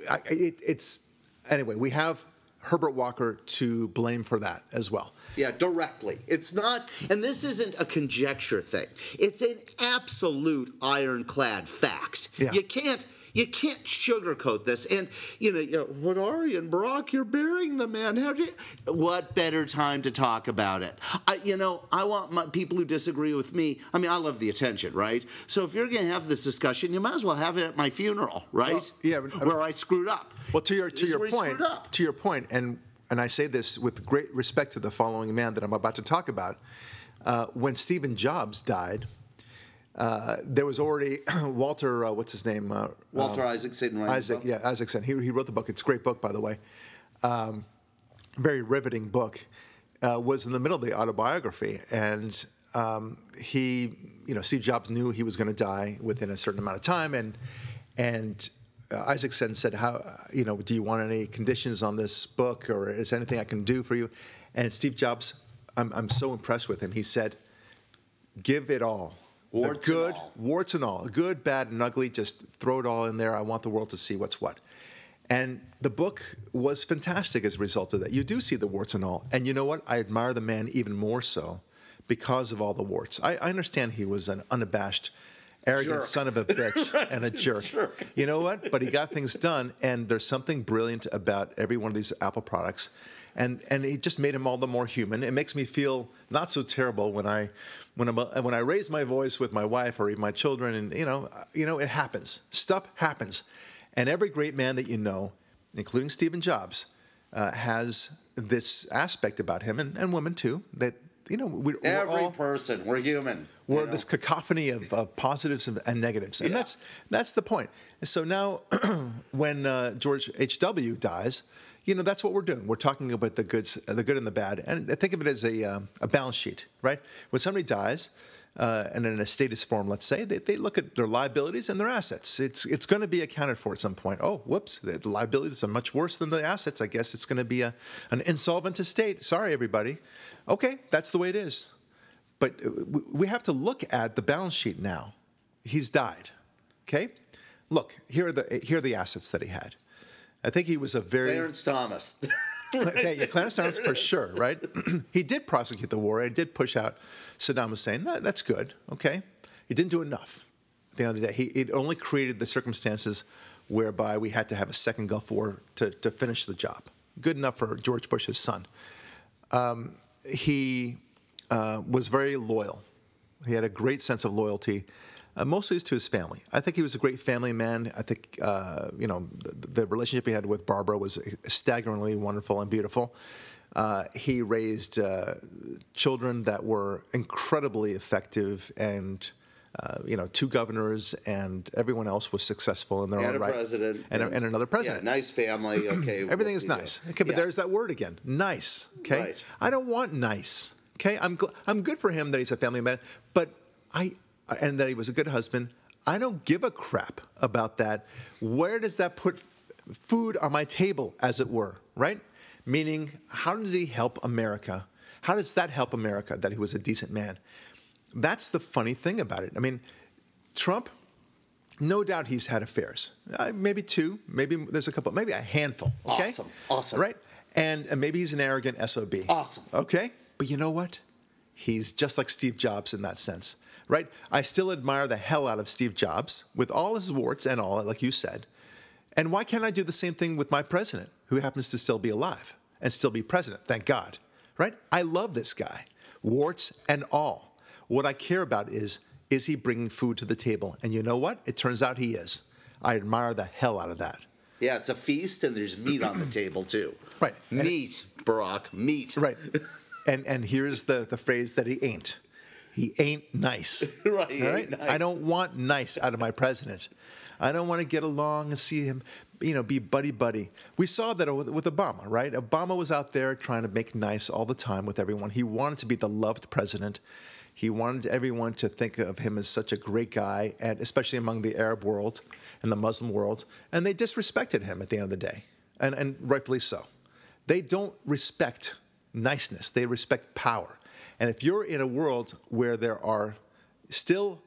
S1: I- It, it's anyway. We have Herbert Walker to blame for that as well.
S2: Yeah, directly. It's not, and this isn't a conjecture thing. It's an absolute ironclad fact.
S1: Yeah.
S2: You can't. You can't sugarcoat this, and you know, you know, what are you and Barak? You're burying the man. How do you? What better time to talk about it? I, you know, I want my people who disagree with me. I mean, I love the attention, right? So if you're going to have this discussion, you might as well have it at my funeral, right?
S1: Well, yeah, but-
S2: where I screwed up.
S1: Well, to your to your point, to your point, and and I say this with great respect to the following man that I'm about to talk about. Uh, when Stephen Jobs died, uh, there was already Walter. Uh, what's his name? Uh,
S2: Walter
S1: um,
S2: Isaacson.
S1: Isaac, yeah, Isaacson. He, he wrote the book. It's a great book, by the way. Um, very riveting book. Uh, was in the middle of the autobiography, and um, he, you know, Steve Jobs knew he was going to die within a certain amount of time, and and uh, Isaacson said, "How, you know, do you want any conditions on this book, or is there anything I can do for you?" And Steve Jobs, I'm, I'm so impressed with him. He said, "Give it all." The
S2: Warts and
S1: good,
S2: all.
S1: warts and all, good, bad, and ugly. Just throw it all in there. I want the world to see what's what. And the book was fantastic as a result of that. You do see the warts and all. And you know what? I admire the man even more so because of all the warts. I, I understand he was an unabashed, arrogant
S2: Jerk.
S1: son of a bitch and a jerk.
S2: jerk.
S1: You know what? But he got things done. And there's something brilliant about every one of these Apple products. And, and it just made him all the more human. It makes me feel not so terrible when I when I'm, when I raise my voice with my wife or even my children, and you know, you know, it happens. Stuff happens, and every great man that you know, including Stephen Jobs, uh, has this aspect about him, and, and women too. That you know, we're, we're
S2: Every
S1: all
S2: person, we're human.
S1: we're
S2: know?
S1: this cacophony of, of positives and, and negatives, and
S2: Yeah.
S1: that's that's the point. So now, when uh, George H. W. dies, you know that's what we're doing. We're talking about the goods, the good and the bad, and think of it as a uh, a balance sheet, right? When somebody dies. Uh, and in a status form, let's say, they, they look at their liabilities and their assets. It's it's going to be accounted for at some point. Oh, whoops, the the liabilities are much worse than the assets. I guess it's going to be a, an insolvent estate. Sorry, everybody. Okay, that's the way it is. But uh, we have to look at the balance sheet now. He's died. Okay? Look, here are the here are the assets that he had. I think he was a very
S2: Clarence Thomas.
S1: Yeah, Clarence Thomas for sure, right? he did prosecute the war. He did push out Saddam Hussein. That, that's good. Okay, he didn't do enough. At the end of the day, he it only created the circumstances whereby we had to have a second Gulf War to, to finish the job. Good enough for George Bush's son. Um, he uh, was very loyal. He had a great sense of loyalty, uh, mostly to his family. I think he was a great family man. I think uh, you know the, the relationship he had with Barbara was staggeringly wonderful and beautiful. Uh, he raised uh, children that were incredibly effective, and uh, you know, two governors, and everyone else was successful in their
S2: and
S1: own
S2: a
S1: right.
S2: president.
S1: and, a- and another president.
S2: Yeah, nice family. Okay.
S1: Everything is nice. Okay, but
S2: Yeah.
S1: there's that word again. Nice. Okay.
S2: Right.
S1: I don't want nice. Okay. I'm gl- I'm good for him that he's a family man, but I and that he was a good husband. I don't give a crap about that. Where does that put f- food on my table, as it were? Right. Meaning, how did he help America? How does that help America that he was a decent man? That's the funny thing about it. I mean, Trump no doubt he's had affairs. Uh, maybe two, maybe there's a couple, maybe a handful. Okay?
S2: Awesome, awesome.
S1: Right? And, and maybe he's an arrogant SOB.
S2: Awesome.
S1: Okay? But you know what? He's just like Steve Jobs in that sense. Right? I still admire the hell out of Steve Jobs with all his warts and all, like you said. And why can't I do the same thing with my president, who happens to still be alive and still be president? Thank God. right? I love this guy, warts and all. What I care about is is he bringing food to the table? And you know what? It turns out he is. I admire the hell out of that.
S2: Yeah, it's a feast and there's meat on the table too.
S1: Right. And-
S2: Meat, Barak, meat.
S1: Right. and and here's the the phrase that he ain't. He ain't nice.
S2: Right, he ain't nice.
S1: I don't want nice out of my president. I don't want to get along and see him, you know, be buddy buddy. We saw that with, with Obama, right? Obama was out there trying to make nice all the time with everyone. He wanted to be the loved president. He wanted everyone to think of him as such a great guy, and especially among the Arab world and the Muslim world. And they disrespected him at the end of the day, and, and rightfully so. They don't respect niceness, they respect power. And if you're in a world where there are still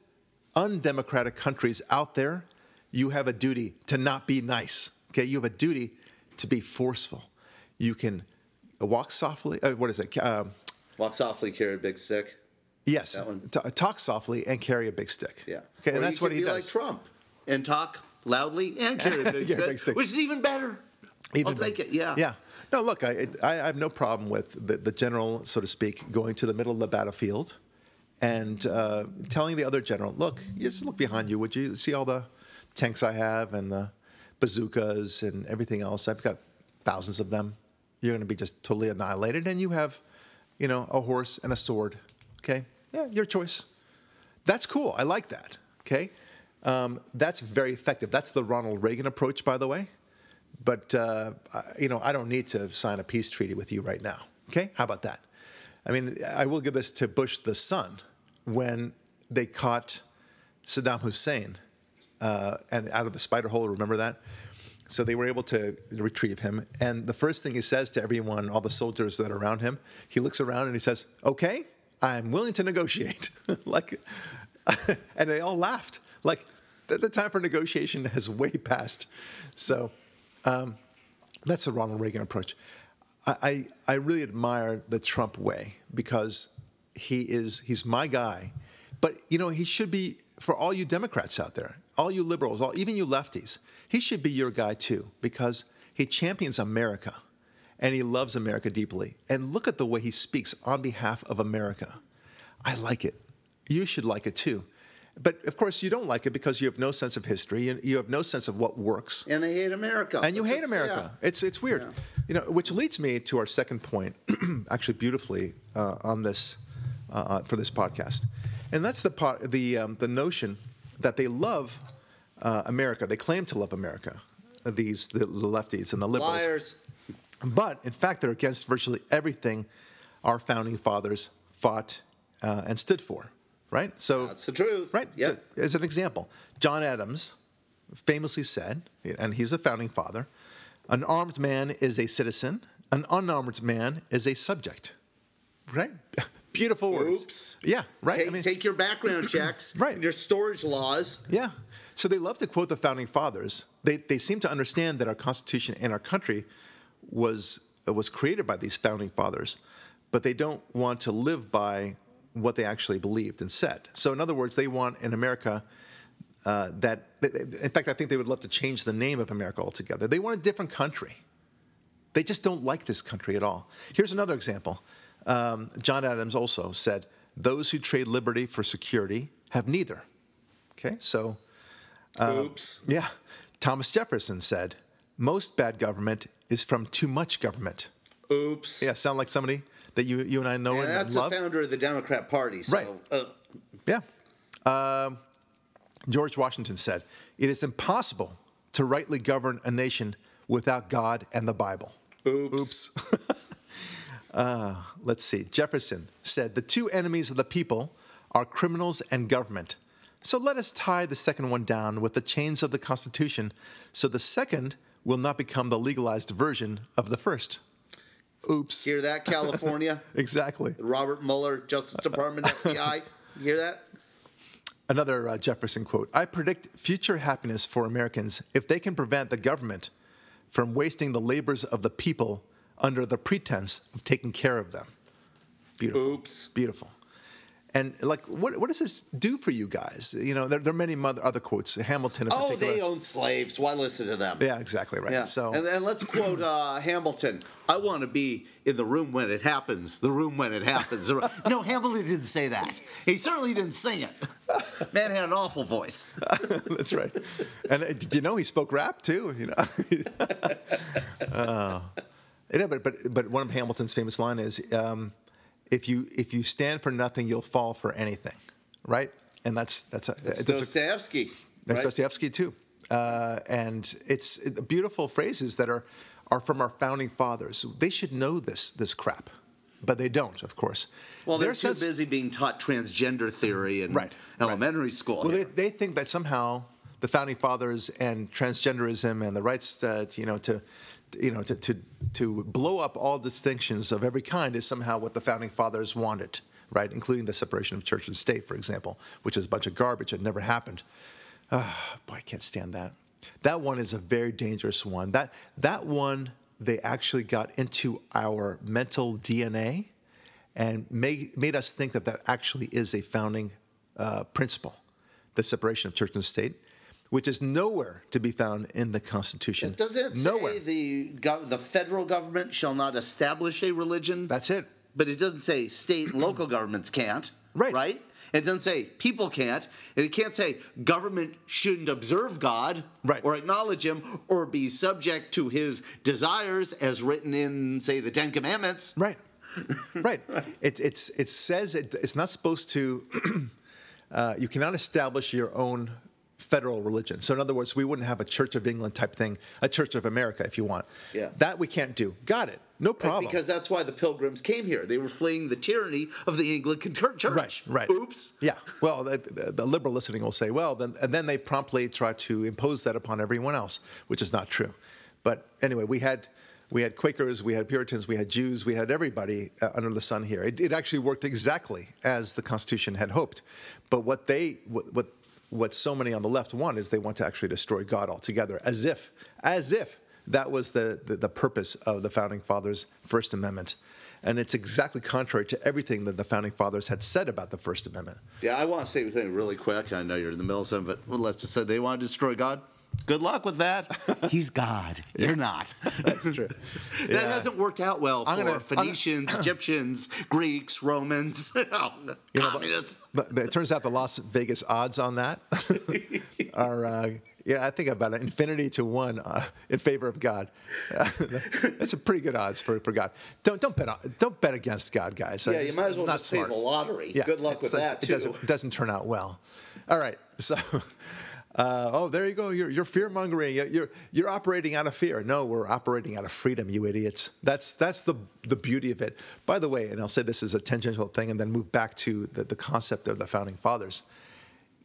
S1: undemocratic countries out there, you have a duty to not be nice. Okay, you have a duty to be forceful. You can walk softly. Uh, what is it? Um,
S2: Walk softly, carry a big stick.
S1: Yes,
S2: That one.
S1: T- talk softly and carry a big stick.
S2: Yeah.
S1: Okay,
S2: Or
S1: and that's what he
S2: be
S1: does.
S2: like Trump and talk loudly and carry a big, stick,
S1: big stick.
S2: which is even better.
S1: Even
S2: I'll take it. Yeah.
S1: Yeah. No, look, I, I I have no problem with the, the general, so to speak, going to the middle of the battlefield and uh, telling the other general, look, just look behind you. Would you see all the tanks I have and the bazookas and everything else? I've got thousands of them. You're going to be just totally annihilated. And you have, you know, a horse and a sword. Okay? Yeah, your choice. That's cool. I like that. Okay? Um, that's very effective. That's the Ronald Reagan approach, by the way. But uh, you know, I don't need to sign a peace treaty with you right now. Okay, how about that? I mean, I will give this to Bush the son when they caught Saddam Hussein uh, and out of the spider hole. Remember that? So they were able to retrieve him. And the first thing he says to everyone, all the soldiers that are around him, he looks around and he says, "Okay, I'm willing to negotiate." like, and they all laughed. Like, the, the time for negotiation has way passed. So. Um, that's the Ronald Reagan approach. I, I, I really admire the Trump way because he is he's my guy. But you know, he should be for all you Democrats out there, all you liberals, all even you lefties, he should be your guy too, because he champions America and he loves America deeply. And look at the way he speaks on behalf of America. I like it. You should like it too. But of course, you don't like it because you have no sense of history. You, you have no sense of what works
S2: And they hate America.
S1: and you
S2: It's
S1: hate
S2: just-
S1: America. It's it's weird,
S2: Yeah.
S1: you know. Which leads me to our second point, actually beautifully uh, on this uh, uh, for this podcast, and that's the pot, the um, the notion that they love uh, America. They claim to love America. These the, the lefties and the liberals,
S2: Liars.
S1: But in fact they're against virtually everything our founding fathers fought uh, and stood for. Right. So
S2: That's the truth.
S1: Right.
S2: Yep.
S1: So, As an example, John Adams famously said, and he's a founding father, an armed man is a citizen, an unarmed man is a subject. Right? Beautiful words.
S2: Oops.
S1: Yeah, right.
S2: Take, take your background checks.
S1: Right.
S2: and Your storage laws.
S1: Yeah. So they love to quote the founding fathers. They, they seem to understand that our Constitution and our country was, was created by these founding fathers, but they don't want to live by what they actually believed and said. So, in other words, they want in America uh, that, in fact, I think they would love to change the name of America altogether. They want a different country. They just don't like this country at all. Here's another example. Um, John Adams also said, Those who trade liberty for security have neither. Okay, so
S2: Oops.
S1: yeah. Thomas Jefferson said, most bad government is from too much government.
S2: Oops.
S1: Yeah, sound like somebody that you, you and I know
S2: And
S1: and
S2: that's
S1: love?
S2: the founder of the Democrat Party. So,
S1: Right.
S2: uh,
S1: Yeah. Um, George Washington said, it is impossible to rightly govern a nation without God and the Bible.
S2: oops.
S1: Uh, let's see. Jefferson said, the two enemies of the people are criminals and government. So let us tie the second one down with the chains of the Constitution so the second will not become the legalized version of the first. Oops.
S2: Hear that, California?
S1: Exactly.
S2: Robert Mueller, Justice Department, FBI. You hear that?
S1: Another uh, Jefferson quote I predict future happiness for Americans if they can prevent the government from wasting the labors of the people under the pretense of taking care of them. Beautiful.
S2: Oops.
S1: Beautiful. And like, what what does this do for you guys? You know, there, there are many other quotes. Hamilton
S2: Oh,
S1: particular.
S2: they own slaves. Why listen to them?
S1: Yeah, exactly right.
S2: Yeah.
S1: So
S2: and, and let's quote uh, Hamilton. I want to be in the room when it happens. The room when it happens. no, Hamilton didn't say that. He certainly didn't sing it. Man had an awful voice.
S1: that's right. And uh, did you know he spoke rap too? You know. uh, yeah, but but but one of Hamilton's famous line is, um, "If you if you stand for nothing, you'll fall for anything." Right. And that's that's a, that's a-
S2: Dostoevsky.
S1: That's
S2: right?
S1: Dostoevsky too, uh, and it's it, beautiful phrases that are are from our founding fathers. They should know this this crap, but they don't, of course.
S2: Well, they're
S1: Their
S2: too
S1: sense-
S2: busy being taught transgender theory in
S1: Right,
S2: elementary school.
S1: Well, they, they think that somehow the founding fathers and transgenderism and the rights to, you know to you know to, to to blow up all distinctions of every kind is somehow what the founding fathers wanted, right? Including the separation of church and state, for example, which is a bunch of garbage that never happened. Ah, boy, I can't stand that. That one is a very dangerous one. That that one they actually got into our mental DNA and made, made us think that that actually is a founding uh, principle, the separation of church and state, which is nowhere to be found in the Constitution.
S2: Does it say
S1: nowhere?
S2: the gov- the federal government shall not establish a religion?
S1: That's it.
S2: But it doesn't say state and local governments can't.
S1: Right.
S2: Right? It doesn't say people can't. And it can't say government shouldn't observe God
S1: Right.
S2: or acknowledge him or be subject to his desires as written in, say, the Ten Commandments.
S1: Right. right. It, it's, it says it, it's not supposed to, uh, you cannot establish your own federal religion. So, in other words, we wouldn't have a Church of England type thing, a Church of America, if you want.
S2: Yeah.
S1: That we can't do. Got it. No problem.
S2: Because that's why the pilgrims came here. They were fleeing the tyranny of the Anglican Church.
S1: Right, right.
S2: Oops.
S1: Yeah. Well, the, the, the liberal listening will say, well, then, and then they promptly try to impose that upon everyone else, which is not true. But anyway, we had we had Quakers, we had Puritans, we had Jews, we had everybody uh, under the sun here. It, it actually worked exactly as the Constitution had hoped. But what they what, what what so many on the left want is they want to actually destroy God altogether, as if as if that was the, the, the purpose of the founding fathers' First Amendment. And it's exactly contrary to everything that the founding fathers had said about the First Amendment.
S2: Yeah, I want to say something really quick. I know you're in the middle of something, but let's just say they want to destroy God. Good luck with that. He's God. You're not.
S1: That's true.
S2: That
S1: Yeah.
S2: hasn't worked out well for
S1: gonna- I'm gonna-
S2: Phoenicians, Egyptians, Greeks, Romans,
S1: You know, but-
S2: communists.
S1: But, but it turns out the Las Vegas odds on that are, uh, yeah, I think about an infinity to one uh, in favor of God. That's a pretty good odds for, for God. Don't don't bet on, don't bet against God, guys.
S2: yeah, you might as well
S1: not
S2: just
S1: smart.
S2: pay the lottery.
S1: Yeah,
S2: Good luck with that
S1: it
S2: too.
S1: Doesn't, it doesn't turn out well. All right, so. Uh, oh, there you go. You're, you're fear mongering. You're, you're you're operating out of fear. No, we're operating out of freedom, you idiots. That's that's the the beauty of it. By the way, and I'll say this as a tangential thing, and then move back to the, the concept of the founding fathers.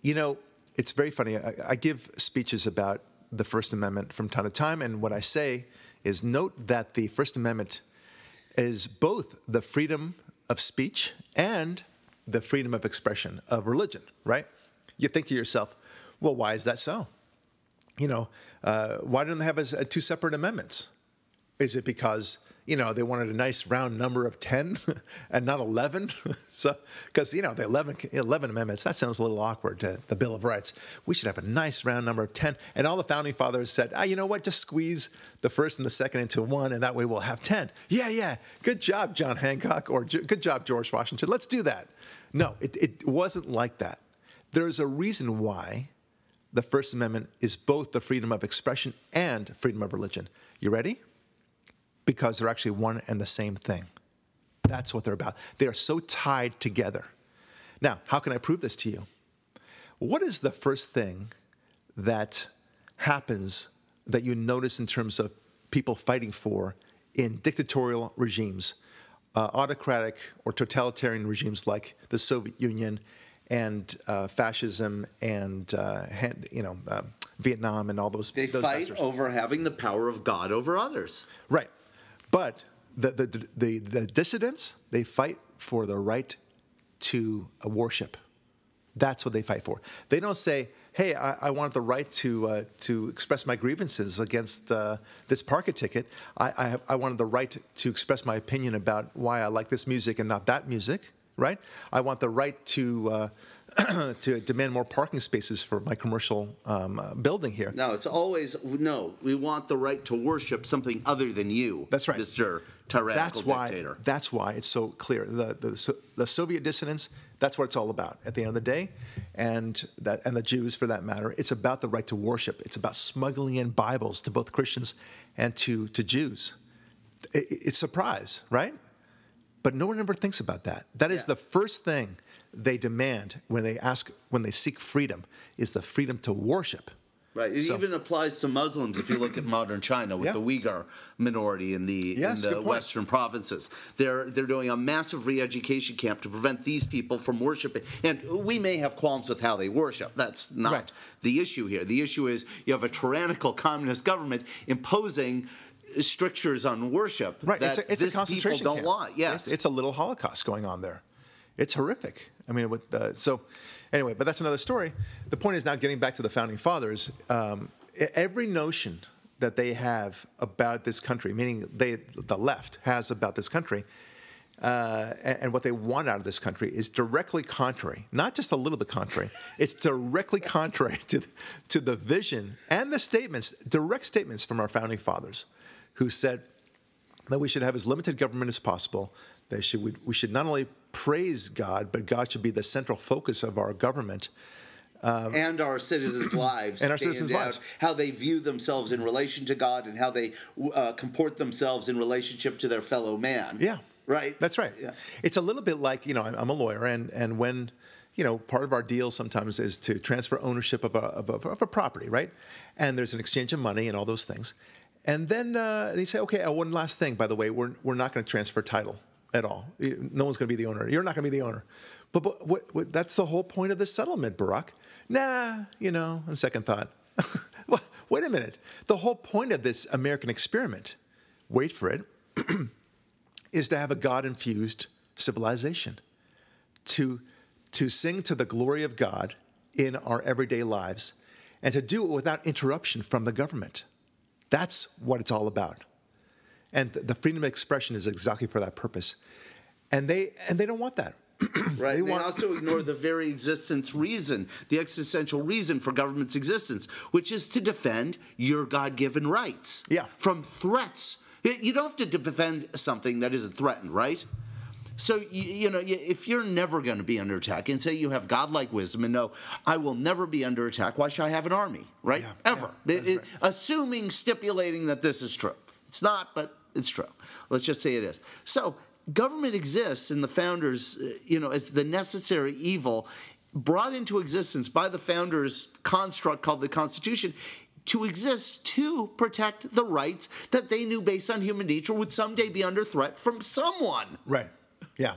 S1: You know, it's very funny. I, I give speeches about the First Amendment from time to time, and what I say is note that the First Amendment is both the freedom of speech and the freedom of expression of religion, right? You think to yourself, well, why is that so? You know, uh, why didn't they have as, uh, two separate amendments? Is it because you know they wanted a nice round number of ten and not eleven? so, because you know the 11, 11 amendments that sounds a little awkward to the Bill of Rights. We should have a nice round number of ten. And all the founding fathers said, ah, you know what? Just squeeze the first and the second into one, and that way we'll have ten. Yeah, yeah. Good job, John Hancock, or good job, George Washington. Let's do that. No, it, it wasn't like that. There's a reason why the First Amendment is both the freedom of expression and freedom of religion. You ready? Because they're actually one and the same thing. That's what they're about. They are so tied together. Now, how can I prove this to you? What is the first thing that happens that you notice in terms of people fighting for in dictatorial regimes, uh, autocratic or totalitarian regimes like the Soviet Union and uh, fascism and uh, hand, you know uh, Vietnam and all those.
S2: They
S1: those
S2: fight
S1: bastards.
S2: over having the power of God over others.
S1: Right. But the, the, the, the dissidents, they fight for the right to uh, worship. That's what they fight for. They don't say, hey, I, I want the right to, uh, to express my grievances against uh, this parking ticket. I, I, I wanted the right to express my opinion about why I like this music and not that music. Right? I want the right to uh, to demand more parking spaces for my commercial um, uh, building here.
S2: No, it's always no. We want the right to worship something other than you.
S1: That's right.
S2: Mr. Tyrannical
S1: That's why.
S2: dictator.
S1: That's why it's so clear. The, the So- the Soviet dissidents. That's what it's all about at the end of the day, and that and the Jews for that matter. It's about the right to worship. It's about smuggling in Bibles to both Christians and to to Jews. It, it's surprise, right? But no one ever thinks about that. That is
S2: Yeah.
S1: the first thing they demand when they ask when they seek freedom is the freedom to worship.
S2: Right. It
S1: So-
S2: even applies to Muslims if you look at modern China with
S1: Yeah.
S2: the Uyghur minority in the
S1: Yes,
S2: in the western provinces. They're they're doing a massive re-education camp to prevent these people from worshiping. And we may have qualms with how they worship. That's not
S1: Right.
S2: the issue here. The issue is you have a tyrannical communist government imposing strictures on worship
S1: Right.
S2: that
S1: it's a, it's a concentration
S2: people don't
S1: camp.
S2: want. Yes.
S1: It's, it's a little Holocaust going on there. It's horrific. I mean, with uh, so anyway, but that's another story. The point is now getting back to the founding fathers. Um, every notion that they have about this country, meaning they the left has about this country, uh, and, and what they want out of this country is directly contrary, not just a little bit contrary. it's directly contrary to, to the vision and the statements, direct statements from our founding fathers, who said that we should have as limited government as possible. That should, we, we should not only praise God, but God should be the central focus of our government.
S2: and our citizens' lives,
S1: And our citizens'
S2: out,
S1: lives.
S2: how they view themselves in relation to God, and how they uh, comport themselves in relationship to their fellow man.
S1: Yeah.
S2: right.
S1: That's right.
S2: Yeah.
S1: It's a little bit like, you know, I'm I'm a lawyer, and, and when, you know, part of our deal sometimes is to transfer ownership of a, of a, of a property, right? And there's an exchange of money and all those things. And then uh, they say, okay, uh, one last thing, by the way, we're, we're not going to transfer title at all. No one's going to be the owner. You're not going to be the owner. But, but what, what, that's the whole point of this settlement, Barak. Nah, you know, on second thought. Wait a minute. The whole point of this American experiment, wait for it, is to have a God infused civilization, to, to sing to the glory of God in our everyday lives, and to do it without interruption from the government. That's what it's all about. And th- the freedom of expression is exactly for that purpose. And they, and they don't want that.
S2: Right.
S1: They
S2: They,
S1: want-
S2: also ignore the very existence reason, the existential reason for government's existence, which is to defend your God given rights
S1: Yeah.
S2: from threats. You don't have to defend something that isn't threatened, right? So, you, you know, if you're never going to be under attack and say you have godlike wisdom and know, I will never be under attack, why should I have an army, right?
S1: Yeah,
S2: Ever.
S1: yeah,
S2: It- it- assuming, stipulating that this is true. It's not, but it's true. Let's just say it is. So, government exists in the founders, uh, you know, as the necessary evil brought into existence by the founders' construct called the Constitution to exist to protect the rights that they knew based on human nature would someday be under threat from someone.
S1: Right. Yeah.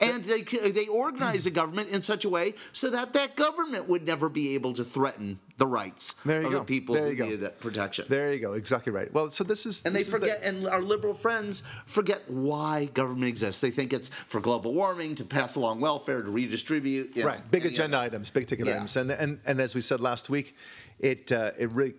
S2: And they they organize the government in such a way so that that government would never be able to threaten the rights
S1: There you
S2: of
S1: go.
S2: the people
S1: There
S2: who
S1: go.
S2: needed that protection.
S1: There you go. Exactly right. Well, so this is.
S2: and they
S1: this is the-
S2: forget, and our liberal friends forget why government exists. They think it's for global warming, to pass along welfare, to redistribute. you know,
S1: right big agenda
S2: other-
S1: items big ticket
S2: Yeah.
S1: items and, and and as we said last week it uh, it really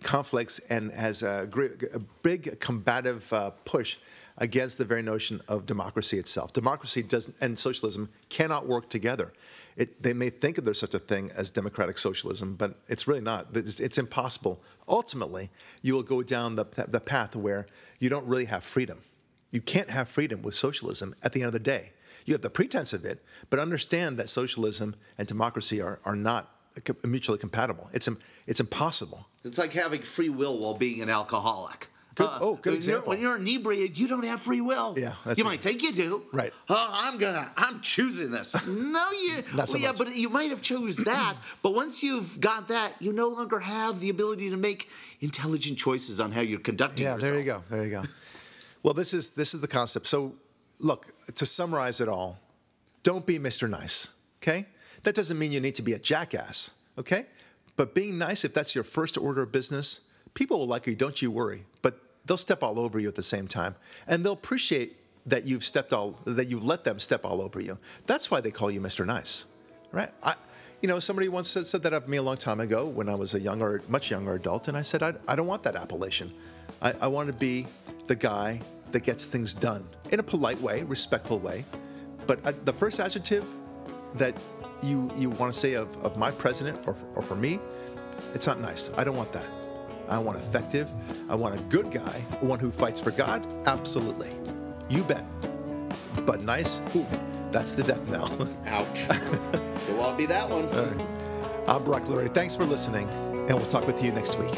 S1: conflicts and has a great a big combative uh, push against the very notion of democracy itself democracy does and socialism cannot work together it, they may think of there's such a thing as democratic socialism, but it's really not. It's, it's impossible. Ultimately, you will go down the, the path where you don't really have freedom. You can't have freedom with socialism at the end of the day. You have the pretense of it, but understand that socialism and democracy are, are not mutually compatible. It's, it's impossible.
S2: It's like having free will while being an alcoholic. Uh,
S1: oh, good
S2: when you're-
S1: example.
S2: when you're inebriated, you don't have free will.
S1: Yeah, that's
S2: you
S1: it.
S2: might think you do.
S1: Right.
S2: Oh, I'm gonna, I'm choosing this. no, you.
S1: Not so
S2: well, yeah, but you might have chose that. but once you've got that, you no longer have the ability to make intelligent choices on how you're conducting
S1: Yeah,
S2: yourself.
S1: there you go. There you go. Well, this is this is the concept. So, look to summarize it all. Don't be Mr. Nice. Okay, that doesn't mean you need to be a jackass. Okay, but being nice, if that's your first order of business, people will like you. Don't you worry. They'll step all over you at the same time, and they'll appreciate that you've stepped all that you've let them step all over you. That's why they call you Mr. Nice, right? I, you know, somebody once said, said that of me a long time ago when I was a younger, much younger adult, and I said, I, I don't want that appellation. I, I want to be the guy that gets things done in a polite way, respectful way, but uh, the first adjective that you you want to say of, of my president or, or for me, it's not nice. I don't want that. I want effective. I want a good guy, one who fights for God. Absolutely, you bet. But nice, ooh, that's the death knell.
S2: Ouch. it won't be that one.
S1: I'm Brock Lurie. Thanks for listening, and we'll talk with you next week.